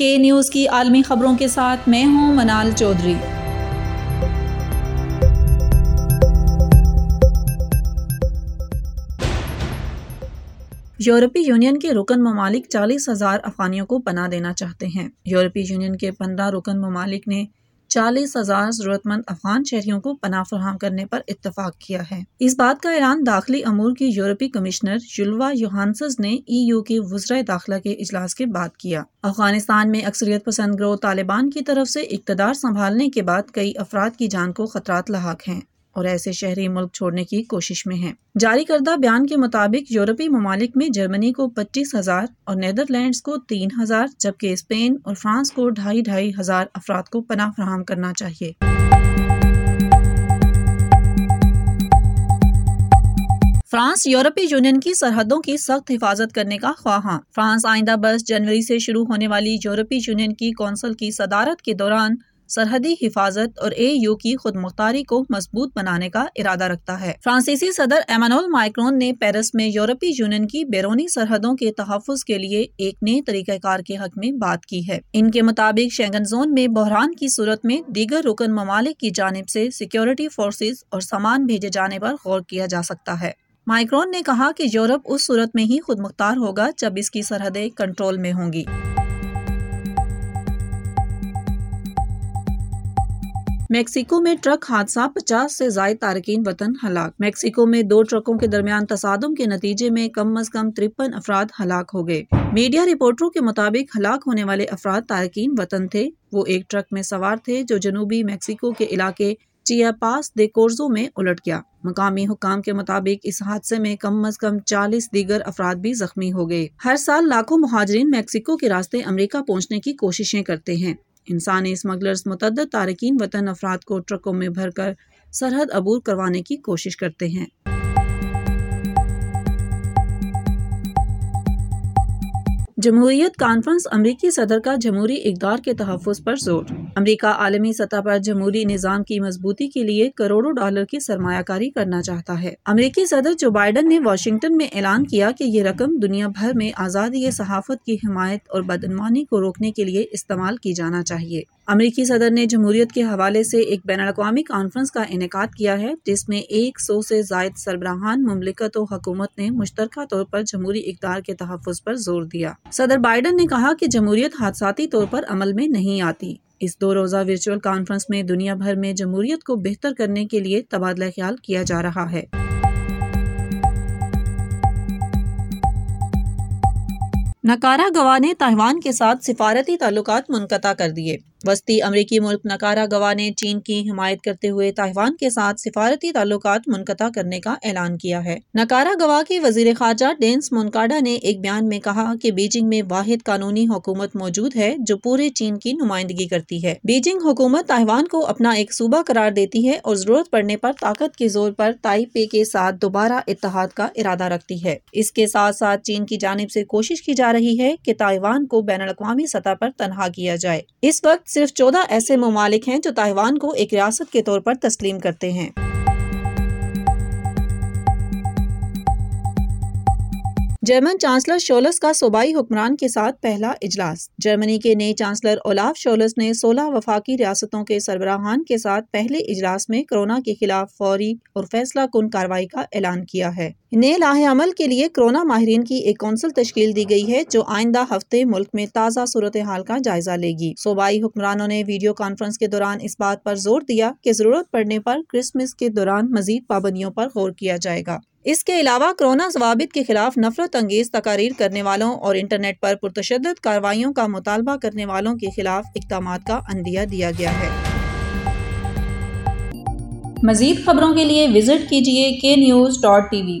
کے نیوز کی عالمی خبروں کے ساتھ میں ہوں منال چودھری۔ یورپی یونین کے رکن ممالک چالیس ہزار افغانیوں کو پناہ دینا چاہتے ہیں۔ یورپی یونین کے پندرہ رکن ممالک نے چالیس ہزار ضرورت مند افغان شہریوں کو پناہ فراہم کرنے پر اتفاق کیا ہے۔ اس بات کا اعلان داخلی امور کی یورپی کمشنر یلوا یوہانسز نے ای یو کے وزرائے داخلہ کے اجلاس کے بعد کیا۔ افغانستان میں اکثریت پسند گروہ طالبان کی طرف سے اقتدار سنبھالنے کے بعد کئی افراد کی جان کو خطرات لاحق ہیں۔ اور ایسے شہری ملک چھوڑنے کی کوشش میں ہیں۔ جاری کردہ بیان کے مطابق یورپی ممالک میں جرمنی کو پچیس ہزار اور نیدرلینڈز کو تین ہزار، جبکہ اسپین اور فرانس کو ڈھائی ڈھائی ہزار افراد کو پناہ فراہم کرنا چاہیے۔ فرانس یورپی یونین کی سرحدوں کی سخت حفاظت کرنے کا خواہاں۔ فرانس آئندہ برس جنوری سے شروع ہونے والی یورپی یونین کی کونسل کی صدارت کے دوران سرحدی حفاظت اور اے یو کی خود مختاری کو مضبوط بنانے کا ارادہ رکھتا ہے۔ فرانسیسی صدر ایمانول مائکرون نے پیرس میں یورپی یونین کی بیرونی سرحدوں کے تحفظ کے لیے ایک نئے طریقہ کار کے حق میں بات کی ہے۔ ان کے مطابق شینگن زون میں بحران کی صورت میں دیگر رکن ممالک کی جانب سے سیکیورٹی فورسز اور سامان بھیجے جانے پر غور کیا جا سکتا ہے۔ مائکرون نے کہا کہ یورپ اس صورت میں ہی خود مختار ہوگا جب اس کی سرحدیں کنٹرول میں ہوں گی۔ میکسیکو میں ٹرک حادثہ پچاس سے زائد تارکین وطن ہلاک۔ میکسیکو میں دو ٹرکوں کے درمیان تصادم کے نتیجے میں کم از کم ترپن افراد ہلاک ہو گئے۔ میڈیا رپورٹروں کے مطابق ہلاک ہونے والے افراد تارکین وطن تھے۔ وہ ایک ٹرک میں سوار تھے جو جنوبی میکسیکو کے علاقے چیا پاس دے کورزو میں الٹ گیا۔ مقامی حکام کے مطابق اس حادثے میں کم از کم چالیس دیگر افراد بھی زخمی ہو گئے۔ ہر سال لاکھوں مہاجرین میکسیکو کے راستے امریکہ پہنچنے کی کوششیں کرتے ہیں۔ انسانی اسمگلرز متعدد تارکین وطن افراد کو ٹرکوں میں بھر کر سرحد عبور کروانے کی کوشش کرتے ہیں۔ جمہوریت کانفرنس امریکی صدر کا جمہوری اقدار کے تحفظ پر زور۔ امریکہ عالمی سطح پر جمہوری نظام کی مضبوطی کے لیے کروڑوں ڈالر کی سرمایہ کاری کرنا چاہتا ہے۔ امریکی صدر جو بائیڈن نے واشنگٹن میں اعلان کیا کہ یہ رقم دنیا بھر میں آزادی، صحافت کی حمایت اور بدعنوانی کو روکنے کے لیے استعمال کی جانا چاہیے۔ امریکی صدر نے جمہوریت کے حوالے سے ایک بین الاقوامی کانفرنس کا انعقاد کیا ہے، جس میں ایک سو سے زائد سربراہان مملکت و حکومت نے مشترکہ طور پر جمہوری اقدار کے تحفظ پر زور دیا۔ صدر بائیڈن نے کہا کہ جمہوریت حادثاتی طور پر عمل میں نہیں آتی۔ اس دو روزہ ورچوئل کانفرنس میں دنیا بھر میں جمہوریت کو بہتر کرنے کے لیے تبادلہ خیال کیا جا رہا ہے۔ نکارا گوا نے تائیوان کے ساتھ سفارتی تعلقات منقطع کر دیے۔ وسطی امریکی ملک نکارا گوا نے چین کی حمایت کرتے ہوئے تائیوان کے ساتھ سفارتی تعلقات منقطع کرنے کا اعلان کیا ہے۔ نکارا گوا کی وزیر خارجہ ڈینس مونکاڈا نے ایک بیان میں کہا کہ بیجنگ میں واحد قانونی حکومت موجود ہے جو پورے چین کی نمائندگی کرتی ہے۔ بیجنگ حکومت تائیوان کو اپنا ایک صوبہ قرار دیتی ہے اور ضرورت پڑنے پر طاقت کے زور پر تائی پے کے ساتھ دوبارہ اتحاد کا ارادہ رکھتی ہے۔ اس کے ساتھ ساتھ چین کی جانب سے کوشش کی جا رہی ہے کہ تائیوان کو بین الاقوامی سطح پر تنہا کیا جائے۔ اس وقت صرف چودہ ایسے ممالک ہیں جو تائیوان کو ایک ریاست کے طور پر تسلیم کرتے ہیں۔ جرمن چانسلر شولس کا صوبائی حکمران کے ساتھ پہلا اجلاس۔ جرمنی کے نئے چانسلر اولاف شولس نے سولہ وفاقی ریاستوں کے سربراہان کے ساتھ پہلے اجلاس میں کرونا کے خلاف فوری اور فیصلہ کن کاروائی کا اعلان کیا ہے۔ نئے لاہ عمل کے لیے کرونا ماہرین کی ایک کونسل تشکیل دی گئی ہے، جو آئندہ ہفتے ملک میں تازہ صورتحال کا جائزہ لے گی۔ صوبائی حکمرانوں نے ویڈیو کانفرنس کے دوران اس بات پر زور دیا کہ ضرورت پڑنے پر کرسمس کے دوران مزید پابندیوں پر غور کیا جائے گا۔ اس کے علاوہ کرونا ضوابط کے خلاف نفرت انگیز تقاریر کرنے والوں اور انٹرنیٹ پر پرتشدد کاروائیوں کا مطالبہ کرنے والوں کے خلاف اقدامات کا اندیہ دیا گیا ہے۔ مزید خبروں کے لیے وزٹ کیجیے کے نیوز ڈاٹ ٹی وی